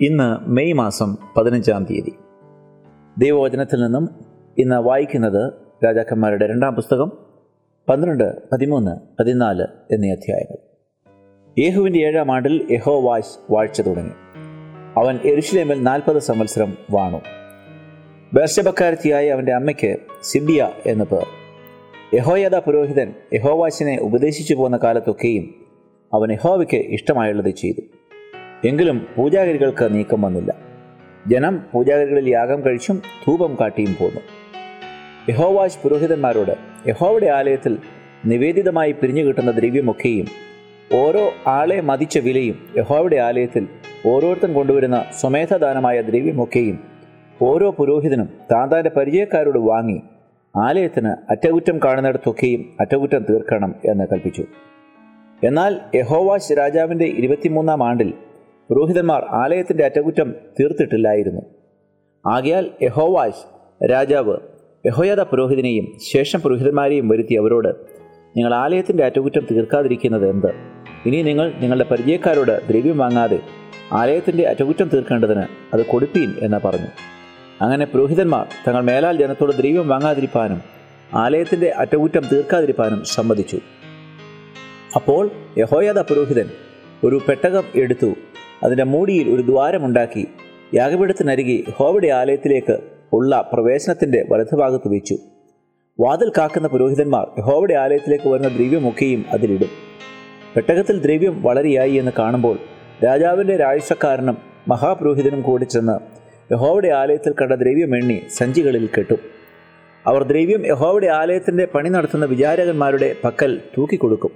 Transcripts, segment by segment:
ഇന്ന് മെയ് മാസം പതിനഞ്ചാം തീയതി. ദൈവവചനത്തിൽ നിന്നും ഇന്ന് വായിക്കുന്നത് രാജാക്കന്മാരുടെ രണ്ടാം പുസ്തകം പന്ത്രണ്ട് പതിമൂന്ന് പതിനാല് എന്നീ അധ്യായങ്ങൾ. യേഹുവിന്റെ ഏഴാം ആണ്ടിൽ യഹോ വാശ് വാഴ്ച തുടങ്ങി. അവൻ എരുഷലേമിൽ നാൽപ്പത് സംവത്സരം വാണു. ബേർഷബക്കാരത്തിയായ അവന്റെ അമ്മയ്ക്ക് സിബിയ എന്ന് പേർ. യഹോയദ പുരോഹിതൻ യഹോവാശിനെ ഉപദേശിച്ചു പോകുന്ന കാലത്തൊക്കെയും അവൻ യഹോവയ്ക്ക് ഇഷ്ടമായുള്ളത് ചെയ്തു. എങ്കിലും പൂജാഗിരികൾക്ക് നീക്കം വന്നില്ല. ജനം പൂജാഗിരികളിൽ യാഗം കഴിച്ചും ധൂപം കാട്ടിയും പോന്നു. യഹോവാശ് പുരോഹിതന്മാരോട് യഹോവയുടെ ആലയത്തിൽ നിവേദിതമായി പിരിഞ്ഞു കിട്ടുന്ന ദ്രവ്യമൊക്കെയും ഓരോ ആളെ മതിച്ച വിലയും യഹോവയുടെ ആലയത്തിൽ ഓരോരുത്തരും കൊണ്ടുവരുന്ന സ്വമേധദാനമായ ദ്രവ്യമൊക്കെയും ഓരോ പുരോഹിതനും താന്താന്റെ പരിചയക്കാരോട് വാങ്ങി ആലയത്തിന് അറ്റകുറ്റം കാണുന്നിടത്തൊക്കെയും അറ്റകുറ്റം തീർക്കണം എന്ന് കൽപ്പിച്ചു. എന്നാൽ യഹോവാശ് രാജാവിന്റെ ഇരുപത്തിമൂന്നാം ആണ്ടിൽ പുരോഹിതന്മാർ ആലയത്തിന്റെ അറ്റകുറ്റം തീർത്തിട്ടില്ലായിരുന്നു. ആകയാൽ യഹോവാസ് രാജാവ് യഹോയാദ പുരോഹിതനെയും ശേഷം പുരോഹിതന്മാരെയും വരുത്തി അവരോട് നിങ്ങൾ ആലയത്തിന്റെ അറ്റകുറ്റം തീർക്കാതിരിക്കുന്നത് എന്ത്? ഇനി നിങ്ങൾ നിങ്ങളുടെ പരിചയക്കാരോട് ദ്രവ്യം വാങ്ങാതെ ആലയത്തിന്റെ അറ്റകുറ്റം തീർക്കേണ്ടതിന് അത് കൊടുപ്പീൻ എന്ന് പറഞ്ഞു. അങ്ങനെ പുരോഹിതന്മാർ തങ്ങൾ മേലാൽ ജനത്തോട് ദ്രവ്യം വാങ്ങാതിരിപ്പാനും ആലയത്തിന്റെ അറ്റകുറ്റം തീർക്കാതിരിപ്പാനും സമ്മതിച്ചു. അപ്പോൾ യഹോയാദ പുരോഹിതൻ ഒരു പെട്ടകം എടുത്തു അതിന്റെ മൂടിയിൽ ഒരു ദ്വാരമുണ്ടാക്കി യാഗപീഠത്തിനരികെ യഹോവയുടെ ആലയത്തിലേക്ക് ഉള്ള പ്രവേശനത്തിന്റെ വലതുഭാഗത്ത് വെച്ചു. വാതിൽ കാക്കുന്ന പുരോഹിതന്മാർ യഹോവയുടെ ആലയത്തിലേക്ക് വരുന്ന ദ്രവ്യമൊക്കെയും അതിലിടും. പെട്ടകത്തിൽ ദ്രവ്യം വളരെയായി എന്ന് കാണുമ്പോൾ രാജാവിന്റെ രാഴ്ചക്കാരനും മഹാപുരോഹിതനും കൂടി ചെന്ന് യഹോവയുടെ ആലയത്തിൽ കണ്ട ദ്രവ്യം എണ്ണി സഞ്ചികളിൽ കെട്ടും. അവർ ദ്രവ്യം യഹോവയുടെ ആലയത്തിന്റെ പണി നടത്തുന്ന വിചാരകന്മാരുടെ പക്കൽ തൂക്കിക്കൊടുക്കും.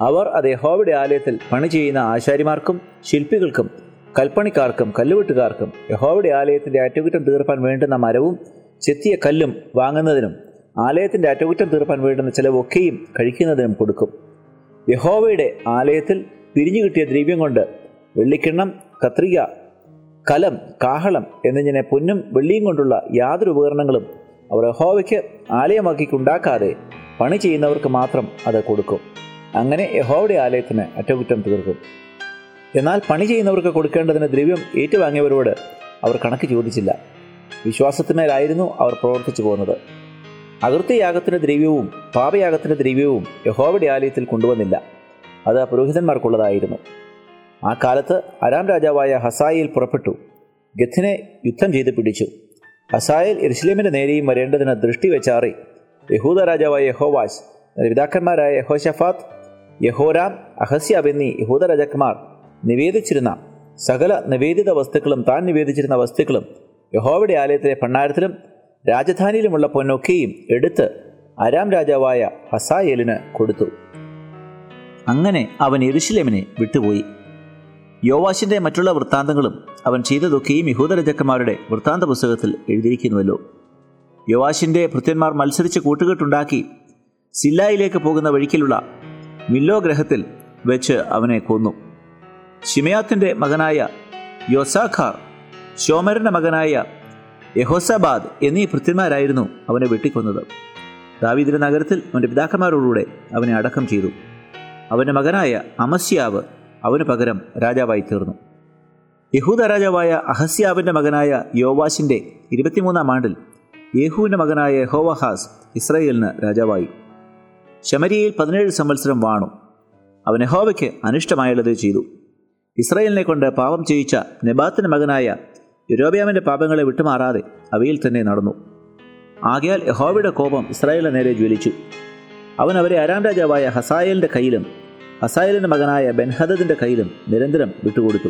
അവർ അത് യഹോവയുടെ ആലയത്തിൽ പണി ചെയ്യുന്ന ആശാരിമാർക്കും ശില്പികൾക്കും കൽപ്പണിക്കാർക്കും കല്ലുവെട്ടുകാർക്കും യഹോവയുടെ ആലയത്തിന്റെ അറ്റകുറ്റം തീർപ്പാൻ വേണ്ടുന്ന മരവും ചെത്തിയ കല്ലും വാങ്ങുന്നതിനും ആലയത്തിന്റെ അറ്റകുറ്റം തീർപ്പാൻ വേണ്ടുന്ന ചിലവൊക്കെയും കഴിക്കുന്നതിനും കൊടുക്കും. യഹോവയുടെ ആലയത്തിൽ പിരിഞ്ഞു കിട്ടിയ ദ്രവ്യം കൊണ്ട് വെള്ളിക്കിണ്ണം കത്രിക കലം കാഹളം എന്നിങ്ങനെ പൊന്നും വെള്ളിയും കൊണ്ടുള്ള യാതൊരു ഉപകരണങ്ങളും അവർ യഹോവയ്ക്ക് ആലയമാക്കിക്കുണ്ടാക്കാതെ പണി ചെയ്യുന്നവർക്ക് മാത്രം അത് കൊടുക്കും. അങ്ങനെ യഹോവയുടെ ആലയത്തിന് അറ്റകുറ്റം തീർക്കും. എന്നാൽ പണി ചെയ്യുന്നവർക്ക് കൊടുക്കേണ്ടതിന് ദ്രവ്യം ഏറ്റുവാങ്ങിയവരോട് അവർ കണക്ക് ചോദിച്ചില്ല. വിശ്വാസത്തിനായിരുന്നു അവർ പ്രവർത്തിച്ചു പോകുന്നത് അകൃത്യയാഗത്തിന്റെ ദ്രവ്യവും പാപയാഗത്തിന്റെ ദ്രവ്യവും യഹോവയുടെ ആലയത്തിൽ കൊണ്ടുവന്നില്ല. അത് പുരോഹിതന്മാർക്കുള്ളതായിരുന്നു. ആ കാലത്ത് അരാം രാജാവായ ഹസായിൽ പുറപ്പെട്ടു. ഗത്തിനെ യുദ്ധം ചെയ്ത് പിടിച്ചു. ഹസായിൽ എരുസലേമിന്റെ നേരെയും വരേണ്ടതിന് ദൃഷ്ടി വെച്ചാറി. യഹൂദ രാജാവായ യഹോവാസ് പിതാക്കന്മാരായ യഹോഷഫാത്ത് യഹോരാം അഹസ്യാബ് എന്നീ യഹൂദ രാജാക്കന്മാർ നിവേദിച്ചിരുന്ന സകല നിവേദിത വസ്തുക്കളും താൻ നിവേദിച്ചിരുന്ന വസ്തുക്കളും യഹോവയുടെ ആലയത്തിലെ ഭണ്ണാരത്തിലും രാജധാനിയിലുമുള്ള പൊന്നൊക്കെയും എടുത്ത് അരാം രാജാവായ ഹസായേലിന് കൊടുത്തു. അങ്ങനെ അവൻ എരുശിലേമിനെ വിട്ടുപോയി. യോവാശിന്റെ മറ്റുള്ള വൃത്താന്തങ്ങളും അവൻ ചെയ്തതൊക്കെയും യഹൂദ രാജാക്കന്മാരുടെ വൃത്താന്ത പുസ്തകത്തിൽ എഴുതിയിരിക്കുന്നുവല്ലോ. യോവാശിന്റെ ഭൃത്യന്മാർ മത്സരിച്ച് കൂട്ടുകെട്ടുണ്ടാക്കി സില്ലായിലേക്ക് പോകുന്ന വഴിക്കിലുള്ള മില്ലോ ഗ്രഹത്തിൽ വെച്ച് അവനെ കൊന്നു. ഷിമയാത്തിന്റെ മകനായ യോസാഖാർ ഷോമരന്റെ മകനായ യഹോസാബാദ് എന്നീ ഭൃത്യന്മാരായിരുന്നു അവനെ വെട്ടിക്കൊന്നത്. ദാവീദിന്റെ നഗരത്തിൽ അവന്റെ പിതാക്കന്മാരോടുകൂടെ അവനെ അടക്കം ചെയ്തു. അവന്റെ മകനായ അമസ്യാവ് അവന് പകരം രാജാവായി തീർന്നു. യഹൂദ രാജാവായ അഹസ്യാവിന്റെ മകനായ യോവാശിന്റെ ഇരുപത്തിമൂന്നാം ആണ്ടിൽ യേഹുവിന്റെ മകനായ ഹോവഹാസ് ഇസ്രയേലിന് രാജാവായി. ശമരിയയിൽ പതിനേഴ് സംവത്സരം വാണു. അവൻ യഹോവയ്ക്ക് അനിഷ്ടമായുള്ളത് ചെയ്തു. ഇസ്രയേലിനെ കൊണ്ട് പാപം ചെയ്യിച്ച നെബാത്തിന്റെ മകനായ യുരോബിയാമിന്റെ പാപങ്ങളെ വിട്ടുമാറാതെ അവയിൽ തന്നെ നടന്നു. ആകയാൽ യഹോവയുടെ കോപം ഇസ്രായേലിന് നേരെ ജ്വലിച്ചു. അവൻ അവരെ ആരാം രാജാവായ ഹസായലിന്റെ കയ്യിലും ഹസായലിന്റെ മകനായ ബെൻഹദദിന്റെ കയ്യിലും നിരന്തരം വിട്ടുകൊടുത്തു.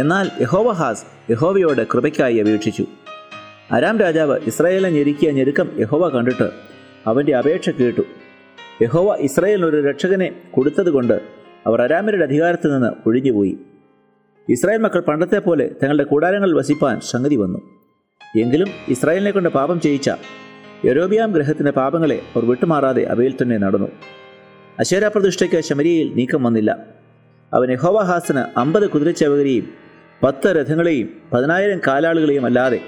എന്നാൽ യഹോവഹാസ് യഹോവയോട് കൃപയ്ക്കായി അപേക്ഷിച്ചു. അരാം രാജാവ് ഇസ്രായേലിനെ ഞെരുക്കിയ ഞെരുക്കം യഹോവ കണ്ടിട്ട് അവന്റെ അപേക്ഷ കേട്ടു. യഹോവ ഇസ്രയേലിന് ഒരു രക്ഷകനെ കൊടുത്തതുകൊണ്ട് അവർ അരാമരുടെ അധികാരത്തിൽ നിന്ന് ഒഴിഞ്ഞുപോയി. ഇസ്രായേൽ മക്കൾ പണ്ടത്തെ പോലെ തങ്ങളുടെ കൂടാരങ്ങളിൽ വസിപ്പാൻ സംഗതി വന്നു. എങ്കിലും ഇസ്രായേലിനെ കൊണ്ട് പാപം ചെയ്യിച്ച യരോബിയാം ഗ്രഹത്തിന്റെ പാപങ്ങളെ അവർ വിട്ടുമാറാതെ അവയിൽ തന്നെ നടന്നു. അശേരാപ്രതിഷ്ഠയ്ക്ക് ശമരിയയിൽ നീക്കം വന്നില്ല. അവൻ യഹോവഹാസിന് അമ്പത് കുതിരച്ചവകരെയും പത്ത് രഥങ്ങളെയും പതിനായിരം കാലാളുകളെയും അല്ലാതെ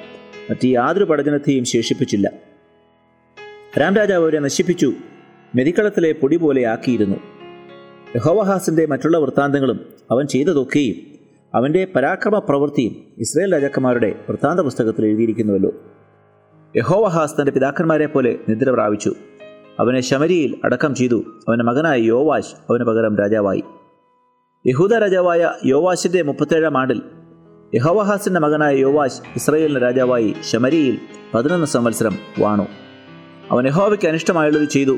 മറ്റ് യാതൊരു പടജനത്തെയും ശേഷിപ്പിച്ചില്ല. രാം രാജാവ് അവരെ നശിപ്പിച്ചു. മെതിക്കളത്തിലെ പൊടി പോലെ ആക്കിയിരുന്നു. യഹോവഹാസിന്റെ മറ്റുള്ള വൃത്താന്തങ്ങളും അവൻ ചെയ്തതൊക്കെയും അവന്റെ പരാക്രമ പ്രവൃത്തിയും ഇസ്രയേൽ രാജാക്കന്മാരുടെ വൃത്താന്ത പുസ്തകത്തിൽ എഴുതിയിരിക്കുന്നുവല്ലോ. യഹോവഹാസ് തന്റെ പിതാക്കന്മാരെ പോലെ നിദ്ര പ്രാപിച്ചു. അവനെ ശമരിയിൽ അടക്കം ചെയ്തു. അവന്റെ മകനായ യോവാശ് അവന് പകരം രാജാവായി. യഹൂദ രാജാവായ യോവാശിന്റെ മുപ്പത്തേഴാം ആണ്ടിൽ യഹോവഹാസിന്റെ മകനായ യോവാശ് ഇസ്രയേലിന് രാജാവായി ശമരിയിൽ പതിനൊന്ന് സംവത്സരം വാണു. അവൻ യഹോവയ്ക്ക് അനിഷ്ടമായുള്ളത് ചെയ്തു.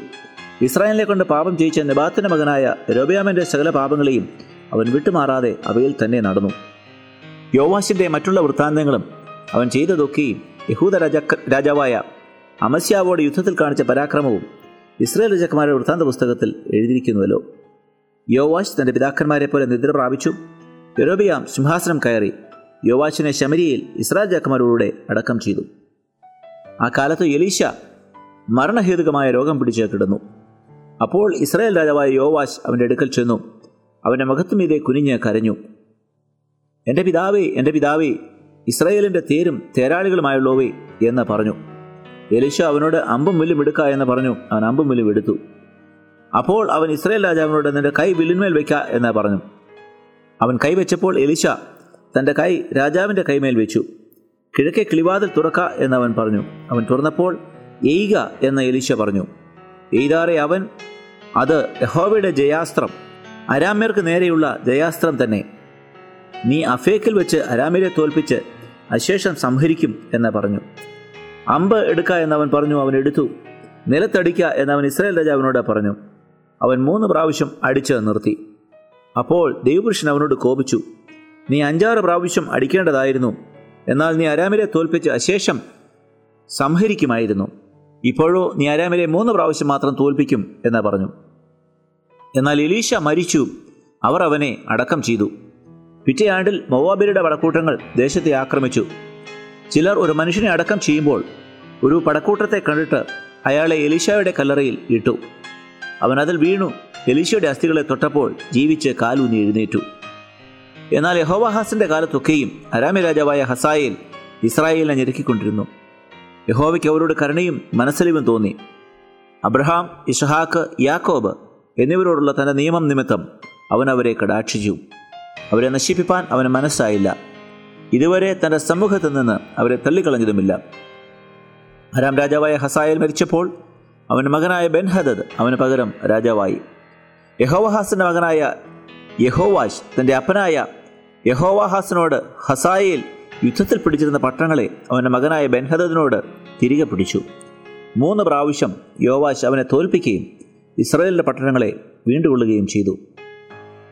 ഇസ്രായേലിനെ കൊണ്ട് പാപം ചെയ്യിച്ച നെബാത്തിന്റെ മകനായ രോബയാമിന്റെ സകല പാപങ്ങളെയും അവൻ വിട്ടുമാറാതെ അവയിൽ തന്നെ നടന്നു. യോവാശിന്റെ മറ്റുള്ള വൃത്താന്തങ്ങളും അവൻ ചെയ്തതൊക്കെയും യഹൂദ രാജ രാജാവായ അമസ്യാവോട് യുദ്ധത്തിൽ കാണിച്ച പരാക്രമവും ഇസ്രായേൽ രാജാക്കന്മാരുടെ വൃത്താന്ത പുസ്തകത്തിൽ എഴുതിയിരിക്കുന്നുവല്ലോ. യോവാശ് തന്റെ പിതാക്കന്മാരെ പോലെ നിദ്ര പ്രാപിച്ചു. യൊരോബിയാം സിംഹാസനം കയറി യോവാശിനെ ശമരിയിൽ ഇസ്രായേൽ രാജാക്കന്മാരോടെ അടക്കം ചെയ്തു. ആ കാലത്ത് എലീശ മരണഹേതുകമായ രോഗം പിടിച്ച് കിടന്നു. അപ്പോൾ ഇസ്രായേൽ രാജാവായ യോവാശ് അവന്റെ അടുക്കൽ ചെന്നു. അവന്റെ മുഖത്തുമീതെ കുനിഞ്ഞ് കരഞ്ഞു. എന്റെ പിതാവേ എന്റെ പിതാവേ ഇസ്രായേലിന്റെ തേരും തേരാളികളുമായുള്ളവേ എന്ന് പറഞ്ഞു. എലിശ അവനോട് അമ്പും വില്ലും എടുക്ക എന്ന് പറഞ്ഞു. അവൻ അമ്പും വില്ലും എടുത്തു. അപ്പോൾ അവൻ ഇസ്രായേൽ രാജാവിനോട് നിന്റെ കൈ വില്ലിന്മേൽ വയ്ക്ക എന്ന് പറഞ്ഞു. അവൻ കൈവച്ചപ്പോൾ എലിശ തന്റെ കൈ രാജാവിന്റെ കൈമേൽ വെച്ചു. കിഴക്കെ കിളിവാതിൽ തുറക്ക എന്ന് അവൻ പറഞ്ഞു. അവൻ തുറന്നപ്പോൾ എയ്ക എന്ന് എലിശ പറഞ്ഞു. എയ്താറെ അവൻ അത് യഹോവയുടെ ജയാസ്ത്രം. അരാമ്യർക്ക് നേരെയുള്ള ജയാസ്ത്രം തന്നെ. നീ അഫേക്കിൽ വെച്ച് അരാമ്യരെ തോൽപ്പിച്ച് അശേഷം സംഹരിക്കും എന്ന് പറഞ്ഞു. അമ്പ് എടുക്ക എന്നവൻ പറഞ്ഞു. അവൻ എടുത്തു. നിലത്തടിക്ക എന്നവൻ ഇസ്രായേൽ രാജാവിനോട് പറഞ്ഞു. അവൻ മൂന്ന് പ്രാവശ്യം അടിച്ച് നിർത്തി. അപ്പോൾ ദൈവപുരുഷൻ അവനോട് കോപിച്ചു. നീ അഞ്ചാറ് പ്രാവശ്യം അടിക്കേണ്ടതായിരുന്നു. എന്നാൽ നീ അരാമിരെ തോൽപ്പിച്ച് അശേഷം സംഹരിക്കുമായിരുന്നു. ഇപ്പോഴോ നീ അരാമിലെ മൂന്ന് പ്രാവശ്യം മാത്രം തോൽപ്പിക്കും എന്ന് പറഞ്ഞു. എന്നാൽ എലീശ മരിച്ചു. അവർ അവനെ അടക്കം ചെയ്തു. പിറ്റേയാണ്ടിൽ മൊവാബിരുടെ പടക്കൂട്ടങ്ങൾ ദേശത്തെ ആക്രമിച്ചു. ചിലർ ഒരു മനുഷ്യനെ അടക്കം ചെയ്യുമ്പോൾ ഒരു പടക്കൂട്ടത്തെ കണ്ടിട്ട് അയാളെ എലീഷയുടെ കല്ലറയിൽ ഇട്ടു. അവൻ അതിൽ വീണു. എലീഷയുടെ അസ്ഥികളെ തൊട്ടപ്പോൾ ജീവിച്ച് കാലൂന്നി എഴുന്നേറ്റു. എന്നാൽ യഹോവാഹാസിന്റെ കാലത്തൊക്കെയും അരാമി രാജാവായ ഹസായേൽ ഇസ്രായേലിനെ ഞെരുക്കിക്കൊണ്ടിരുന്നു. യഹോവയ്ക്ക് അവരോട് കരുണയും മനസ്സലിവും തോന്നി. അബ്രഹാം ഇഷഹാക്ക് യാക്കോബ് എന്നിവരോടുള്ള തന്റെ നിയമം നിമിത്തം അവൻ അവരെ കടാക്ഷിച്ചു. അവരെ നശിപ്പിപ്പാൻ അവന് മനസ്സായില്ല. ഇതുവരെ തന്റെ സമൂഹത്തിൽ നിന്ന് അവരെ തള്ളിക്കളഞ്ഞതുമില്ല. ഹരാം രാജാവായ ഹസായൽ മരിച്ചപ്പോൾ അവന്റെ മകനായ ബെൻഹദദ് അവന് പകരം രാജാവായി. യഹോവഹാസിന്റെ മകനായ യഹോവാഷ് തന്റെ അപ്പനായ യഹോവാഹാസിനോട് ഹസായേൽ യുദ്ധത്തിൽ പിടിച്ചിരുന്ന പട്ടണങ്ങളെ അവന്റെ മകനായ ബെൻഹദദിനോട് തിരികെ പിടിച്ചു. മൂന്ന് പ്രാവശ്യം യോവാശ് അവനെ തോൽപ്പിക്കുകയും ഇസ്രായേലിന്റെ പട്ടണങ്ങളെ വീണ്ടുകൊള്ളുകയും ചെയ്തു.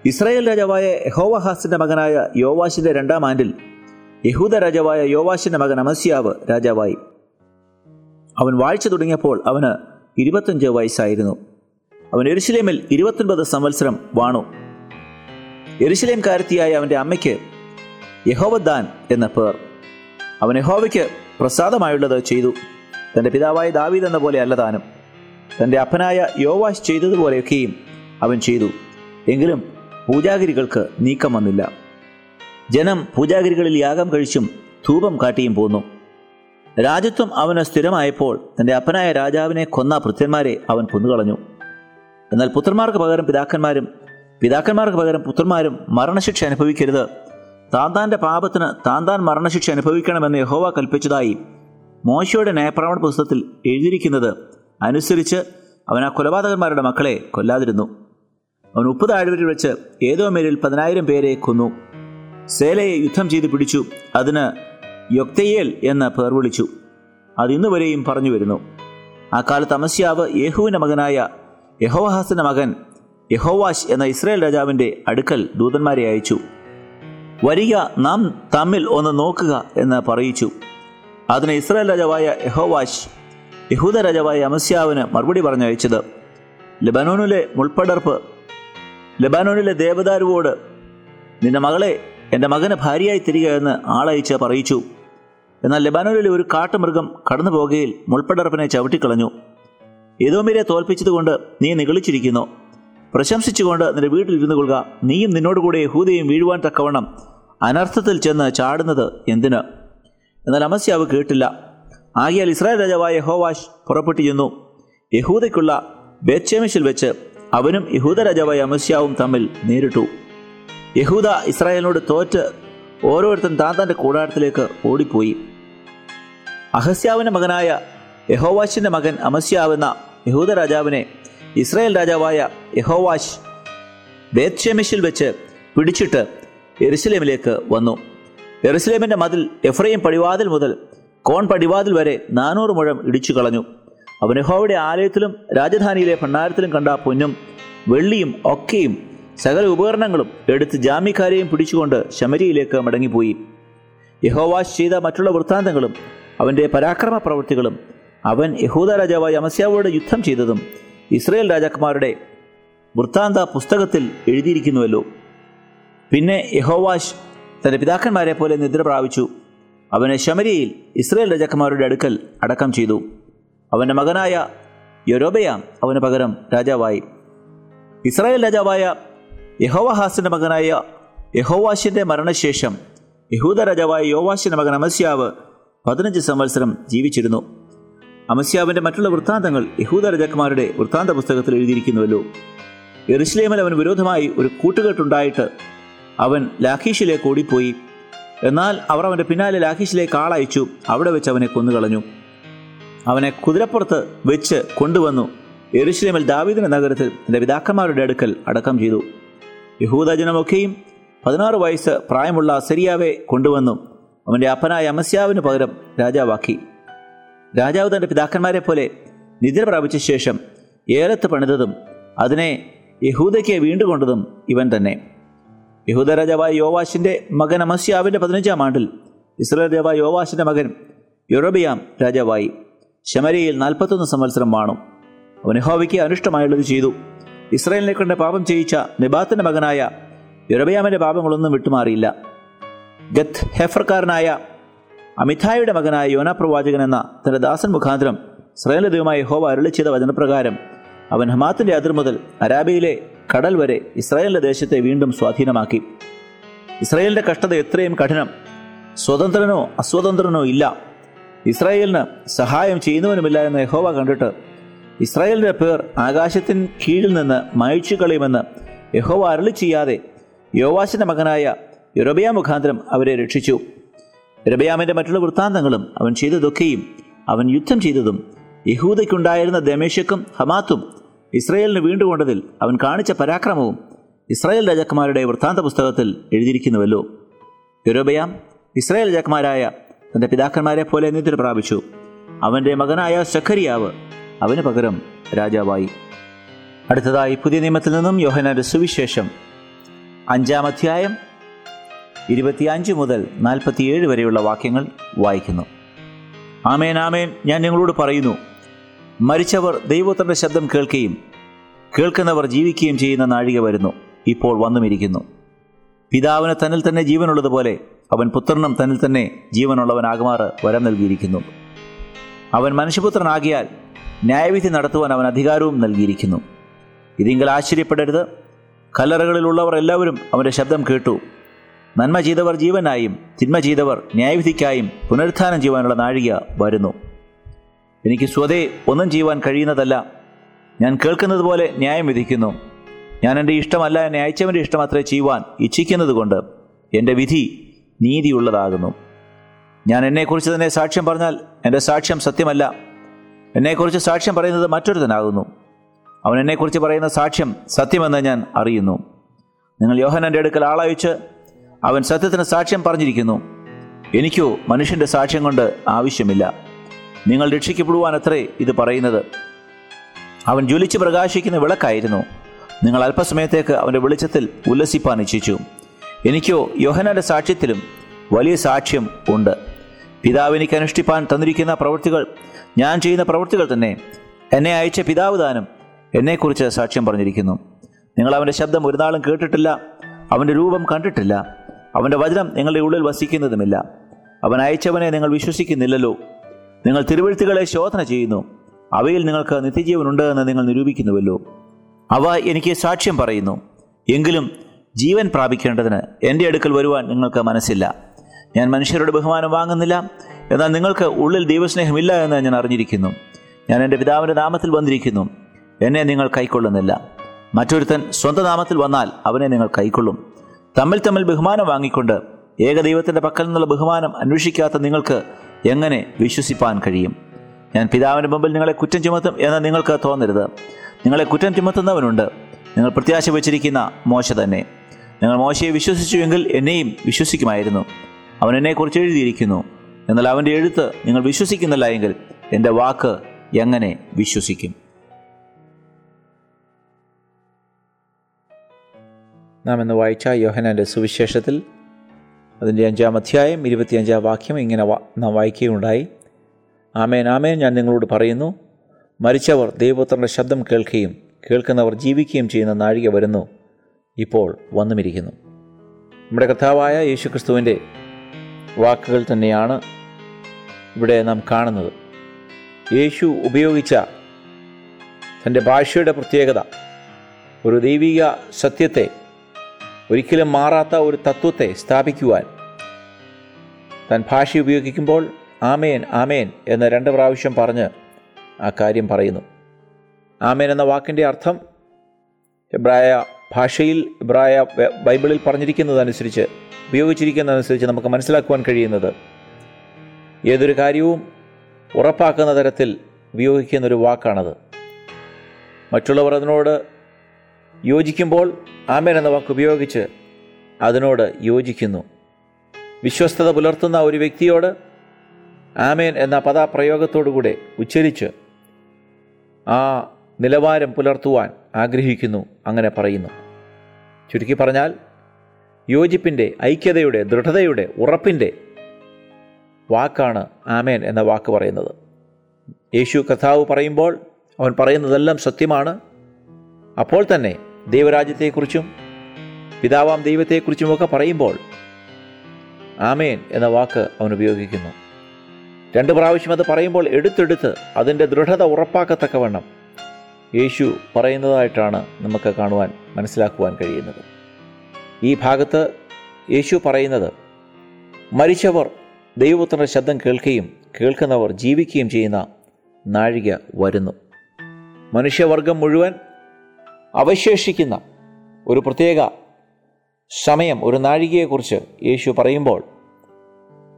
ഇസ്രായേൽ രാജാവായ യഹോവഹാസിന്റെ മകനായ യോവാശിന്റെ രണ്ടാം ആണ്ടിൽ യഹൂദ രാജാവായ യോവാശിന്റെ മകൻ അമസ്യാവ് രാജാവായി. അവൻ വാഴ്ച തുടങ്ങിയപ്പോൾ അവന് ഇരുപത്തഞ്ച് വയസ്സായിരുന്നു. അവൻ എരുശലേമിൽ ഇരുപത്തൊൻപത് സംവത്സരം വാണു. എരുശലേംകാരത്തിയായ അവന്റെ അമ്മയ്ക്ക് യഹോവദാൻ എന്ന പേർ. അവൻ യഹോവയ്ക്ക് പ്രസാദമായുള്ളത് ചെയ്തു. തന്റെ പിതാവായ ദാവീദ് എന്ന പോലെ അല്ല താനും. തന്റെ അപ്പനായ യോവാശ് ചെയ്തതുപോലെയൊക്കെയും അവൻ ചെയ്തു. എങ്കിലും പൂജാഗിരികൾക്ക് നീക്കം വന്നില്ല. ജനം പൂജാഗിരികളിൽ യാഗം കഴിച്ചും ധൂപം കാട്ടിയും പോന്നു. രാജ്യത്വം അവന് സ്ഥിരമായപ്പോൾ തന്റെ അപ്പനായ രാജാവിനെ കൊന്ന ഭൃത്യന്മാരെ അവൻ കൊന്നുകളഞ്ഞു. എന്നാൽ പുത്രന്മാർക്ക് പകരം പിതാക്കന്മാരും പിതാക്കന്മാർക്ക് പകരം പുത്രന്മാരും മരണശിക്ഷ അനുഭവിക്കരുത് താന്താന്റെ പാപത്തിന് താന്താൻ മരണശിക്ഷ അനുഭവിക്കണമെന്ന് യഹോവ കൽപ്പിച്ചതായി മോശയുടെ ന്യായപ്രമാണ പുസ്തകത്തിൽ എഴുതിയിരിക്കുന്നത് അനുസരിച്ച് അവൻ ആ കൊലപാതകന്മാരുടെ മക്കളെ കൊല്ലാതിരുന്നു. അവൻ ഉപ്പ് താഴ്വരിൽ വെച്ച് ഏതോ മേരിൽ പതിനായിരം പേരെ കൊന്നു. സേലയെ യുദ്ധം ചെയ്ത് പിടിച്ചു. അതിന് യൊക്തയേൽ എന്ന് പേർ വിളിച്ചു. അത് ഇന്നുവരെയും പറഞ്ഞു വരുന്നു. ആ കാലത്ത് അമസ്യാവ് യേഹുവിന്റെ മകനായ യഹോവാഹാസിന്റെ മകൻ യഹോവാഷ് എന്ന ഇസ്രായേൽ രാജാവിന്റെ അടുക്കൽ ദൂതന്മാരെ അയച്ചു. വരിക നാം തമ്മിൽ ഒന്ന് നോക്കുക എന്ന് പറയിച്ചു. അതിന് ഇസ്രായേൽ രാജാവായ എഹോവാഷ് യഹൂദ രാജാവായ അമസ്യാവിന് മറുപടി പറഞ്ഞയച്ചത് ലബനോനിലെ മുൾപ്പടർപ്പ് ലബാനോനിലെ ദേവദാരുവോട് നിന്റെ മകളെ എന്റെ മകന് ഭാര്യയായി തിരികെ എന്ന് ആളയച്ച് പറയിച്ചു. എന്നാൽ ലബാനോനിലെ ഒരു കാട്ടുമൃഗം കടന്നു പോകുകയിൽ മുൾപ്പടർപ്പിനെ ചവിട്ടിക്കളഞ്ഞു. ഏതോമിരെ തോൽപ്പിച്ചതുകൊണ്ട് നീ നിഗളിച്ചിരിക്കുന്നു. പ്രശംസിച്ചുകൊണ്ട് നിന്റെ വീട്ടിൽ ഇരുന്നു കൊള്ളുക. നീയും നിന്നോടുകൂടെ യഹൂദയും വീഴുവാൻ തക്കവണ്ണം അനർത്ഥത്തിൽ ചെന്ന് ചാടുന്നത് എന്തിന്? എന്നാൽ അമസ്യാവ് കേട്ടില്ല. ആകിയാൽ ഇസ്രായേൽ രാജാവായ ഹോവാഷ് പുറപ്പെട്ടു ചെന്നു. യഹൂദയ്ക്കുള്ള ബേച്ചേമിഷിൽ വെച്ച് അവനും യഹൂദ രാജാവായ അമസ്യാവും തമ്മിൽ നേരിട്ടു. യഹൂദ ഇസ്രായേലിനോട് തോറ്റ് ഓരോരുത്തൻ താൻ തന്റെ കൂടാരത്തിലേക്ക് ഓടിപ്പോയി. അഹസ്യാവിന്റെ മകനായ യഹോവാഷിന്റെ മകൻ അമസ്യാവ് എന്ന യഹൂദ രാജാവിനെ ഇസ്രായേൽ രാജാവായ യഹോവാഷ് ബേത്ഷെമിഷിൽ വെച്ച് പിടിച്ചിട്ട് എറുസലേമിലേക്ക് വന്നു. എറുസലേമിന്റെ മതിൽ എഫ്രൈം പടിവാതിൽ മുതൽ കോൺ പടിവാതിൽ വരെ നാനൂറ് മുഴം ഇടിച്ചു കളഞ്ഞു. അവൻ ആലയത്തിലും രാജധാനിയിലെ ഭണ്ഡാരത്തിലും കണ്ട പൊന്നും വെള്ളിയും ഒക്കെയും സകല ഉപകരണങ്ങളും എടുത്ത് ജാമ്യക്കാരെയും പിടിച്ചുകൊണ്ട് ശമരിയിലേക്ക് മടങ്ങിപ്പോയി. യഹോവാസ് ചെയ്ത മറ്റുള്ള വൃത്താന്തങ്ങളും അവന്റെ പരാക്രമ പ്രവൃത്തികളും അവൻ യഹൂദ രാജാവായ അമസ്യാവോട് യുദ്ധം ചെയ്തതും ഇസ്രയേൽ രാജാക്കന്മാരുടെ വൃത്താന്ത പുസ്തകത്തിൽ എഴുതിയിരിക്കുന്നുവല്ലോ. പിന്നെ യഹോവാഷ് തന്റെ പിതാക്കന്മാരെ പോലെ നിദ്ര പ്രാപിച്ചു. അവനെ ശമരിയിൽ ഇസ്രയേൽ രാജാക്കന്മാരുടെ അടുക്കൽ അടക്കം ചെയ്തു. അവന്റെ മകനായ യൊരോബയാം അവന് പകരം രാജാവായി. ഇസ്രായേൽ രാജാവായ യഹോവഹാസിന്റെ മകനായ യഹോവാശിന്റെ മരണശേഷം യഹൂദ രാജാവായ യോവാശിന്റെ മകൻ അമസ്യാവ് പതിനഞ്ച് സംവത്സരം ജീവിച്ചിരുന്നു. അമസ്യാവിന്റെ മറ്റുള്ള വൃത്താന്തങ്ങൾ യഹൂദ രാജാക്കന്മാരുടെ വൃത്താന്ത പുസ്തകത്തിൽ എഴുതിയിരിക്കുന്നുവല്ലോ. എറുസ്ലേമിൽ അവന് വിരോധമായി ഒരു കൂട്ടുകെട്ടുണ്ടായിട്ട് അവൻ ലാഖീഷിലേക്ക് ഓടിപ്പോയി. എന്നാൽ അവർ അവന്റെ പിന്നാലെ ലാഖീഷിലേക്ക് ആളയച്ചു. അവിടെ വെച്ച് അവനെ കൊന്നുകളഞ്ഞു. അവനെ കുതിരപ്പുറത്ത് വെച്ച് കൊണ്ടുവന്നു. എരുശലേമിൽ ദാവീദിന്റെ നഗരത്തിൽ തന്റെ പിതാക്കന്മാരുടെ അടുക്കൽ അടക്കം ചെയ്തു. യഹൂദജനമൊക്കെയും പതിനാറ് വയസ്സ് പ്രായമുള്ള സെരിയാവെ കൊണ്ടുവന്നു. അവന്റെ അപ്പനായ അമസ്യാവിന് പകരം രാജാവാക്കി. രാജാവ് തന്റെ പിതാക്കന്മാരെ പോലെ നിദ്ര പ്രാപിച്ച ശേഷം ഏലത്ത് പണിതതും അതിനെ യഹൂദയ്ക്ക് വീണ്ടുകൊണ്ടതും ഇവൻ തന്നെ. യഹൂദ രാജാവായ യോവാഷിന്റെ മകൻ അമസ്യാവിന്റെ പതിനഞ്ചാം ആണ്ടിൽ ഇസ്രായേൽ രാജാവായ യോവാഷിന്റെ മകൻ യൊറബിയാം രാജാവായി ശമരിയിൽ നാൽപ്പത്തൊന്ന് സംവത്സരം വാണു. അവൻ യഹോവയ്ക്ക് അനിഷ്ടമായുള്ളത് ചെയ്തു. ഇസ്രായേലിനെ കൊണ്ട് പാപം ചെയ്യിച്ച നിബാത്തിന്റെ മകനായ യൊറബയാമിന്റെ പാപങ്ങളൊന്നും വിട്ടുമാറിയില്ല. ഗത്ത് ഹെഫർക്കാരനായ അമിതായുടെ മകനായ യോന പ്രവാചകൻ എന്ന തന്റെ ദാസൻ മുഖാന്തരം ഇസ്രായേൽ ദൈവമായ യഹോവ അരുളി ചെയ്ത വചനപ്രകാരം അവൻ ഹമാത്തിന്റെ അതിർ മുതൽ അരാബിയിലെ കടൽ വരെ ഇസ്രായേലിന്റെ ദേശത്തെ വീണ്ടും സ്വാധീനമാക്കി. ഇസ്രായേലിന്റെ കഷ്ടത എത്രയും കഠിനം. സ്വതന്ത്രനോ അസ്വതന്ത്രനോ ഇല്ല. ഇസ്രായേലിന് സഹായം ചെയ്യുന്നവനുമില്ല എന്ന് യഹോവ കണ്ടിട്ട് ഇസ്രായേലിന്റെ പേർ ആകാശത്തിന് കീഴിൽ നിന്ന് മയച്ചു കളയുമെന്ന് യഹോവ അരളി ചെയ്യാതെ യോവാശിന്റെ മകനായ യുരബിയ മുഖാന്തരം അവരെ രക്ഷിച്ചു. യുരബിയാമിന്റെ മറ്റുള്ള വൃത്താന്തങ്ങളും അവൻ ചെയ്തതൊക്കെയും അവൻ യുദ്ധം ചെയ്തതും യഹൂദയ്ക്കുണ്ടായിരുന്ന ദമേശക്കും ഹമാത്തും ഇസ്രായേലിന് വീണ്ടുകൊണ്ടതിൽ അവൻ കാണിച്ച പരാക്രമവും ഇസ്രായേൽ രാജാക്കന്മാരുടെ വൃത്താന്ത പുസ്തകത്തിൽ എഴുതിയിരിക്കുന്നുവല്ലോ. യൊരോബയാം ഇസ്രായേൽ രാജാക്കന്മാരായ തന്റെ പിതാക്കന്മാരെ പോലെ നിദ്ര പ്രാപിച്ചു. അവന്റെ മകനായ സഖരിയാവ് അവന് പകരം രാജാവായി. അടുത്തതായി പുതിയ നിയമത്തിൽ നിന്നും യോഹനാന്റെ സുവിശേഷം. അഞ്ചാം അധ്യായം ഇരുപത്തിയഞ്ച് മുതൽ നാൽപ്പത്തിയേഴ് വരെയുള്ള വാക്യങ്ങൾ വായിക്കുന്നു. ആമേൻ ആമേൻ. ഞാൻ നിങ്ങളോട് പറയുന്നു മരിച്ചവർ ദൈവത്തിന്റെ ശബ്ദം കേൾക്കുകയും കേൾക്കുന്നവർ ജീവിക്കുകയും ചെയ്യുന്ന നാഴിക വരുന്നു. ഇപ്പോൾ വന്നുമിരിക്കുന്നു. പിതാവിന് തന്നിൽ തന്നെ ജീവനുള്ളതുപോലെ അവൻ പുത്രനും തന്നിൽ തന്നെ ജീവനുള്ളവനാകുമാറ് വരം നൽകിയിരിക്കുന്നു. അവൻ മനുഷ്യപുത്രനാകിയാൽ ന്യായവിധി നടത്തുവാൻ അവൻ അധികാരവും നൽകിയിരിക്കുന്നു. ഇതിങ്കിൽ ആശ്ചര്യപ്പെടരുത്. കല്ലറകളിലുള്ളവർ എല്ലാവരും അവന്റെ ശബ്ദം കേട്ടു. നന്മ ചെയ്തവർ ജീവനായും തിന്മ ചെയ്തവർ ന്യായവിധിക്കായും പുനരുത്ഥാനം ചെയ്യുവാനുള്ള നാഴിക വരുന്നു. എനിക്ക് സ്വതേ ഒന്നും ചെയ്യുവാൻ കഴിയുന്നതല്ല. ഞാൻ കേൾക്കുന്നത് പോലെ ന്യായം വിധിക്കുന്നു. ഞാൻ എന്റെ ഇഷ്ടമല്ല എന്നെ അയച്ചവന്റെ ഇഷ്ടം അത്രേ ചെയ്യുവാൻ ഇച്ഛിക്കുന്നത് കൊണ്ട് എന്റെ വിധി നീതിയുള്ളതാകുന്നു. ഞാൻ എന്നെക്കുറിച്ച് തന്നെ സാക്ഷ്യം പറഞ്ഞാൽ എന്റെ സാക്ഷ്യം സത്യമല്ല. എന്നെക്കുറിച്ച് സാക്ഷ്യം പറയുന്നത് മറ്റൊരുത്തനാകുന്നു അവൻ എന്നെക്കുറിച്ച് പറയുന്ന സാക്ഷ്യം സത്യമെന്ന് ഞാൻ അറിയുന്നു. നിങ്ങൾ യോഹനന്റെ അടുക്കൽ ആളയച്ച് അവൻ സത്യത്തിന് സാക്ഷ്യം പറഞ്ഞിരിക്കുന്നു. എനിക്കോ മനുഷ്യന്റെ സാക്ഷ്യം കൊണ്ട് ആവശ്യമില്ല. നിങ്ങൾ രക്ഷിക്കപ്പെടുവാൻ അത്രേ ഇത് പറയുന്നത്. അവൻ ജ്വലിച്ച് പ്രകാശിക്കുന്ന വിളക്കായിരുന്നു. നിങ്ങൾ അല്പസമയത്തേക്ക് അവന്റെ വെളിച്ചത്തിൽ ഉല്ലസിപ്പാൻ ഇച്ഛിച്ചു. എനിക്കോ യോഹനന്റെ സാക്ഷ്യത്തിലും വലിയ സാക്ഷ്യം ഉണ്ട്. പിതാവിനിക്ക് അനുഷ്ഠിപ്പാൻ തന്നിരിക്കുന്ന പ്രവൃത്തികൾ ഞാൻ ചെയ്യുന്ന പ്രവൃത്തികൾ തന്നെ എന്നെ അയച്ച പിതാവ് ദാനം എന്നെക്കുറിച്ച് സാക്ഷ്യം പറഞ്ഞിരിക്കുന്നു. നിങ്ങൾ അവന്റെ ശബ്ദം ഒരു നാളും കേട്ടിട്ടില്ല അവന്റെ രൂപം കണ്ടിട്ടില്ല അവന്റെ വചനം നിങ്ങളുടെ ഉള്ളിൽ വസിക്കുന്നതുമില്ല. അവൻ അയച്ചവനെ നിങ്ങൾ വിശ്വസിക്കുന്നില്ലല്ലോ. നിങ്ങൾ തിരുവഴുത്തുകളെ ശോധന ചെയ്യുന്നു. അവയിൽ നിങ്ങൾക്ക് നിത്യജീവനുണ്ട് എന്ന് നിങ്ങൾ നിരൂപിക്കുന്നുവല്ലോ. അവ എനിക്ക് സാക്ഷ്യം പറയുന്നു. എങ്കിലും ജീവൻ പ്രാപിക്കേണ്ടതിന് എന്റെ അടുക്കൽ വരുവാൻ നിങ്ങൾക്ക് മനസ്സില്ല. ഞാൻ മനുഷ്യരുടെ ബഹുമാനം വാങ്ങുന്നില്ല. എന്നാൽ നിങ്ങൾക്ക് ഉള്ളിൽ ദൈവസ്നേഹമില്ല എന്ന് ഞാൻ അറിഞ്ഞിരിക്കുന്നു. ഞാൻ എന്റെ പിതാവിന്റെ നാമത്തിൽ വന്നിരിക്കുന്നു. എന്നെ നിങ്ങൾ കൈക്കൊള്ളുന്നില്ല. മറ്റൊരുത്തൻ സ്വന്തം നാമത്തിൽ വന്നാൽ അവനെ നിങ്ങൾ കൈക്കൊള്ളും. തമ്മിൽ തമ്മിൽ ബഹുമാനം വാങ്ങിക്കൊണ്ട് ഏകദൈവത്തിന്റെ പക്കൽ നിന്നുള്ള ബഹുമാനം അന്വേഷിക്കാത്ത നിങ്ങൾക്ക് എങ്ങനെ വിശ്വസിപ്പാൻ കഴിയും? ഞാൻ പിതാവിന്റെ മുമ്പിൽ നിങ്ങളെ കുറ്റം ചുമത്തും എന്ന് നിങ്ങൾക്ക് തോന്നരുത്. നിങ്ങളെ കുറ്റം ചുമത്തുന്നവനുണ്ട്. നിങ്ങൾ പ്രത്യാശ വച്ചിരിക്കുന്ന മോശ തന്നെ. നിങ്ങൾ മോശയെ വിശ്വസിച്ചുവെങ്കിൽ എന്നെയും വിശ്വസിക്കുമായിരുന്നു. അവൻ എന്നെക്കുറിച്ച് എഴുതിയിരിക്കുന്നു. എന്നാൽ അവന്റെ എഴുത്ത് നിങ്ങൾ വിശ്വസിക്കുന്നില്ല എങ്കിൽ എന്റെ വാക്ക് എങ്ങനെ വിശ്വസിക്കും? നാം ഇന്ന് വായിച്ച യോഹനാന്റെ സുവിശേഷത്തിൽ അതിന്റെ അഞ്ചാം അധ്യായം ഇരുപത്തിയഞ്ചാം വാക്യം ഇങ്ങനെ നാം വായിക്കുകയുണ്ടായി. ആമേൻ ആമേൻ ഞാൻ നിങ്ങളോട് പറയുന്നു മരിച്ചവർ ദൈവപുത്രന്റെ ശബ്ദം കേൾക്കുകയും കേൾക്കുന്നവർ ജീവിക്കുകയും ചെയ്യുന്ന നാഴിക വരുന്നു. ഇപ്പോൾ വന്നുമിരിക്കുന്നു. നമ്മുടെ കഥാവായ കർത്താവായ യേശുക്രിസ്തുവിന്റെ വാക്കുകൾ തന്നെയാണ് ഇവിടെ നാം കാണുന്നത്. യേശു ഉപയോഗിച്ച തന്റെ ഭാഷയുടെ പ്രത്യേകത ഒരു ദൈവിക സത്യത്തെ ഒരിക്കലും മാറാത്ത ഒരു തത്വത്തെ സ്ഥാപിക്കുവാൻ താൻ ഭാഷ ഉപയോഗിക്കുമ്പോൾ ആമേൻ ആമേൻ എന്ന് രണ്ട് പ്രാവശ്യം പറഞ്ഞ് ആ കാര്യം പറയുന്നു. ആമേൻ എന്ന വാക്കിന്റെ അർത്ഥം എബ്രായ ഭാഷയിൽ എബ്രായ ബൈബിളിൽ പറഞ്ഞിരിക്കുന്നതനുസരിച്ച് ഉപയോഗിച്ചിരിക്കുന്നതനുസരിച്ച് നമുക്ക് മനസ്സിലാക്കുവാൻ കഴിയുന്നത് ഏതൊരു കാര്യവും ഉറപ്പാക്കുന്ന തരത്തിൽ ഉപയോഗിക്കുന്നൊരു വാക്കാണത്. മറ്റുള്ളവർ അതിനോട് യോജിക്കുമ്പോൾ ആമേൻ എന്ന വാക്ക് ഉപയോഗിച്ച് അതിനോട് യോജിക്കുന്നു. വിശ്വസ്തത പുലർത്തുന്ന ഒരു വ്യക്തിയോട് ആമേൻ എന്ന പദപ്രയോഗത്തോടുകൂടെ ഉച്ചരിച്ച് ആ നിലവാരം പുലർത്തുവാൻ ആഗ്രഹിക്കുന്നു അങ്ങനെ പറയുന്നു. ചുരുക്കി പറഞ്ഞാൽ യോജിപ്പിന്റെ ഐക്യതയുടെ ദൃഢതയുടെ ഉറപ്പിന്റെ വാക്കാണ് ആമേൻ എന്ന വാക്ക് പറയുന്നത്. യേശു കഥാവ് പറയുമ്പോൾ അവൻ പറയുന്നതെല്ലാം സത്യമാണ്. അപ്പോൾ തന്നെ ദൈവരാജ്യത്തെക്കുറിച്ചും പിതാവാം ദൈവത്തെക്കുറിച്ചുമൊക്കെ പറയുമ്പോൾ ആമേൻ എന്ന വാക്ക് അവൻ ഉപയോഗിക്കുന്നു. രണ്ട് പ്രാവശ്യം അത് പറയുമ്പോൾ എടുത്തെടുത്ത് അതിന്റെ ദൃഢത ഉറപ്പാക്കത്തക്കവണ്ണം യേശു പറയുന്നതായിട്ടാണ് നമുക്ക് കാണുവാൻ മനസ്സിലാക്കുവാൻ കഴിയുന്നത്. ഈ ഭാഗത്ത് യേശു പറയുന്നത് മരിച്ചവർ ദൈവപുത്രന്റെ ശബ്ദം കേൾക്കുകയും കേൾക്കുന്നവർ ജീവിക്കുകയും ചെയ്യുന്ന നാഴിക വരുന്നു. മനുഷ്യവർഗം മുഴുവൻ അവശേഷിക്കുന്ന ഒരു പ്രത്യേക സമയം ഒരു നാഴികയെക്കുറിച്ച് യേശു പറയുമ്പോൾ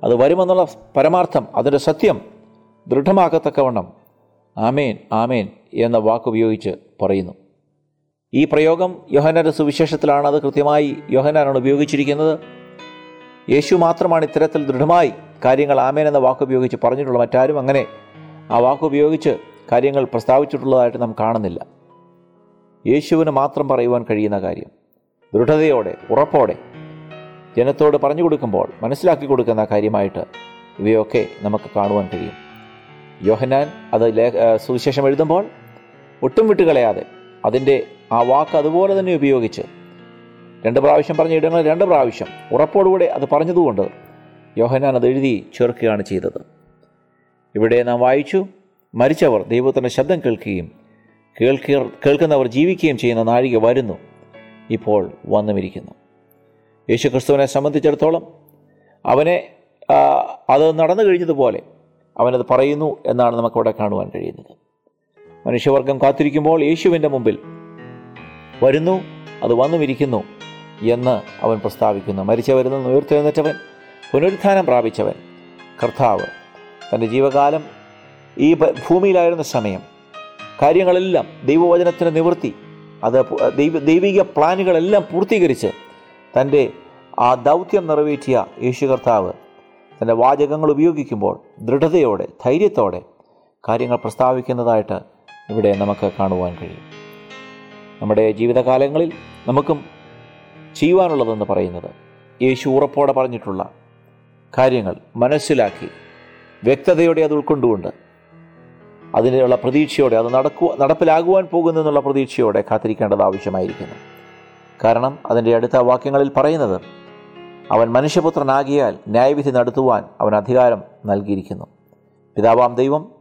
അത് വരുമെന്നുള്ള പരമാർത്ഥം അതിന്റെ സത്യം ദൃഢമാക്കത്തക്കവണ്ണം ആമേൻ ആമേൻ എന്ന വാക്കുപയോഗിച്ച് പറയുന്നു. ഈ പ്രയോഗം യോഹനാന്റെ സുവിശേഷത്തിലാണ് അത് കൃത്യമായി യോഹനാനാണ് ഉപയോഗിച്ചിരിക്കുന്നത്. യേശു മാത്രമാണ് ഇത്തരത്തിൽ ദൃഢമായി കാര്യങ്ങൾ ആമേൻ എന്ന വാക്കുപയോഗിച്ച് പറഞ്ഞിട്ടുള്ള മറ്റാരും അങ്ങനെ ആ വാക്കുപയോഗിച്ച് കാര്യങ്ങൾ പ്രസ്താവിച്ചിട്ടുള്ളതായിട്ട് നാം കാണുന്നില്ല. യേശുവിന് മാത്രം പറയുവാൻ കഴിയുന്ന കാര്യം ദൃഢതയോടെ ഉറപ്പോടെ ജനത്തോട് പറഞ്ഞു കൊടുക്കുമ്പോൾ മനസ്സിലാക്കി കൊടുക്കുന്ന കാര്യമായിട്ട് ഇവയൊക്കെ നമുക്ക് കാണുവാൻ കഴിയും. യോഹന്നാൻ അത് സുവിശേഷം എഴുതുമ്പോൾ ഒട്ടും വിട്ടുകളയാതെ അതിന്റെ ആ വാക്ക് അതുപോലെ തന്നെ ഉപയോഗിച്ച് രണ്ട് പ്രാവശ്യം പറഞ്ഞ ഇടങ്ങൾ രണ്ട് പ്രാവശ്യം ഉറപ്പോടുകൂടെ അത് പറഞ്ഞതുകൊണ്ട് യോഹന്നാൻ അത് എഴുതി ചേർക്കുകയാണ് ചെയ്തത്. ഇവിടെ നാം വായിച്ചു മരിച്ചവർ ദൈവത്തിന്റെ ശബ്ദം കേൾക്കുകയും കേൾക്കുക കേൾക്കുന്നവർ ജീവിക്കുകയും ചെയ്യുന്ന നാഴിക വരുന്നു. ഇപ്പോൾ വന്നുമിരിക്കുന്നു. യേശു ക്രിസ്തുവിനെ സംബന്ധിച്ചിടത്തോളം അവനെ അത് നടന്നു കഴിഞ്ഞതുപോലെ അവനത് പറയുന്നു എന്നാണ് നമുക്കവിടെ കാണുവാൻ കഴിയുന്നത്. മനുഷ്യവർഗം കാത്തിരിക്കുമ്പോൾ യേശുവിന്റെ മുമ്പിൽ വരുന്നു അത് വന്നുമിരിക്കുന്നു എന്ന് അവൻ പ്രസ്താവിക്കുന്നു. മരിച്ചവരിൽ നിന്ന് ഉയർത്തെഴുന്നേറ്റവൻ പുനരുത്ഥാനം പ്രാപിച്ചവൻ കർത്താവ്. തന്റെ ജീവകാലം ഈ ഭൂമിയിലായിരുന്ന സമയം കാര്യങ്ങളെല്ലാം ദൈവവചനത്തിന് നിവൃത്തി അത് ദൈവ ദൈവിക പ്ലാനുകളെല്ലാം പൂർത്തീകരിച്ച് തന്റെ ആ ദൗത്യം നിറവേറ്റിയ യേശു കർത്താവ് തന്റെ വാചകങ്ങൾ ഉപയോഗിക്കുമ്പോൾ ദൃഢതയോടെ ധൈര്യത്തോടെ കാര്യങ്ങൾ പ്രസ്താവിക്കുന്നതായിട്ട് ഇവിടെ നമുക്ക് കാണുവാൻ കഴിയും. നമ്മുടെ ജീവിതകാലങ്ങളിൽ നമുക്കും ചെയ്യുവാനുള്ളതെന്ന് പറയുന്നത് യേശു ഉറപ്പോടെ പറഞ്ഞിട്ടുള്ള കാര്യങ്ങൾ മനസ്സിലാക്കി വ്യക്തതയോടെ അത് ഉൾക്കൊണ്ടുകൊണ്ട് അതിനുള്ള പ്രതീക്ഷയോടെ അത് നടക്കു നടപ്പിലാകുവാൻ പോകുന്നു എന്നുള്ള പ്രതീക്ഷയോടെ കാത്തിരിക്കേണ്ടത് ആവശ്യമായിരിക്കുന്നു. കാരണം അതിന്റെ അടുത്ത വാക്യങ്ങളിൽ പറയുന്നത് അവൻ മനുഷ്യപുത്രനാകിയാൽ ന്യായവിധി നടത്തുവാൻ അവൻ അധികാരം നൽകിയിരിക്കുന്നു. പിതാവാം ദൈവം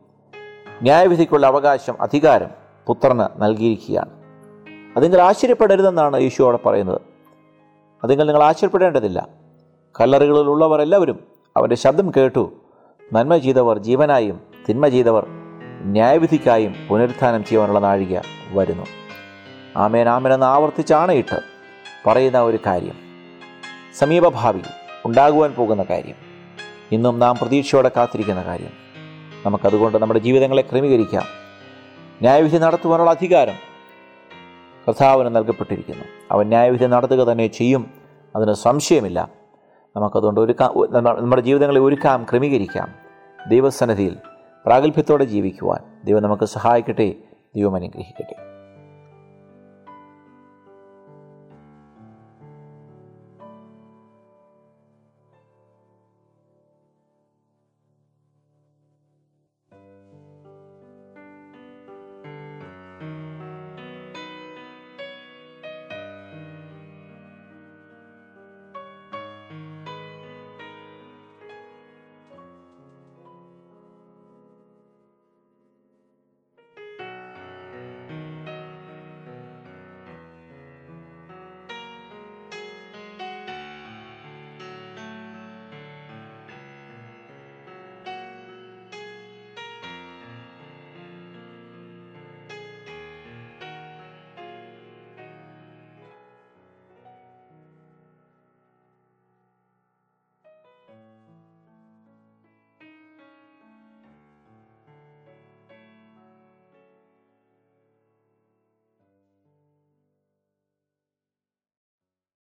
ന്യായവിധിക്കുള്ള അവകാശം അധികാരം പുത്രന് നൽകിയിരിക്കുകയാണ്. അതിങ്ങൾ ആശ്ചര്യപ്പെടരുതെന്നാണ് യേശു അവിടെ പറയുന്നത്. അതിങ്ങൾ നിങ്ങൾ ആശ്ചര്യപ്പെടേണ്ടതില്ല. കല്ലറുകളിലുള്ളവർ എല്ലാവരും അവന്റെ ശബ്ദം കേട്ടു. നന്മ ചെയ്തവർ ജീവനായും തിന്മ ചെയ്തവർ ന്യായവിധിക്കായും പുനരുത്ഥാനം ചെയ്യുവാനുള്ള നാഴിക വരുന്നു. ആമേൻ ആമേൻ എന്ന് ആവർത്തിച്ച് ആണയിട്ട് പറയുന്ന ഒരു കാര്യം. സമീപഭാവിയിൽ ഉണ്ടാകുവാൻ പോകുന്ന കാര്യം. ഇന്നും നാം പ്രതീക്ഷയോടെ കാത്തിരിക്കുന്ന കാര്യം. നമുക്കതുകൊണ്ട് നമ്മുടെ ജീവിതങ്ങളെ ക്രമീകരിക്കാം. ന്യായവിധി നടത്തുവാനുള്ള അധികാരം കർത്താവിന് നൽകപ്പെട്ടിരിക്കുന്നു. അവൻ ന്യായവിധി നടത്തുക തന്നെ ചെയ്യും. അതിന് സംശയമില്ല. നമുക്കതുകൊണ്ട് ഒരുക്കാം നമ്മുടെ ജീവിതങ്ങളെ ഒരുക്കാം ക്രമീകരിക്കാം. ദൈവസന്നിധിയിൽ പ്രാഗൽഭ്യത്തോടെ ജീവിക്കുവാൻ ദൈവം നമുക്ക് സഹായിക്കട്ടെ ദൈവം അനുഗ്രഹിക്കട്ടെ.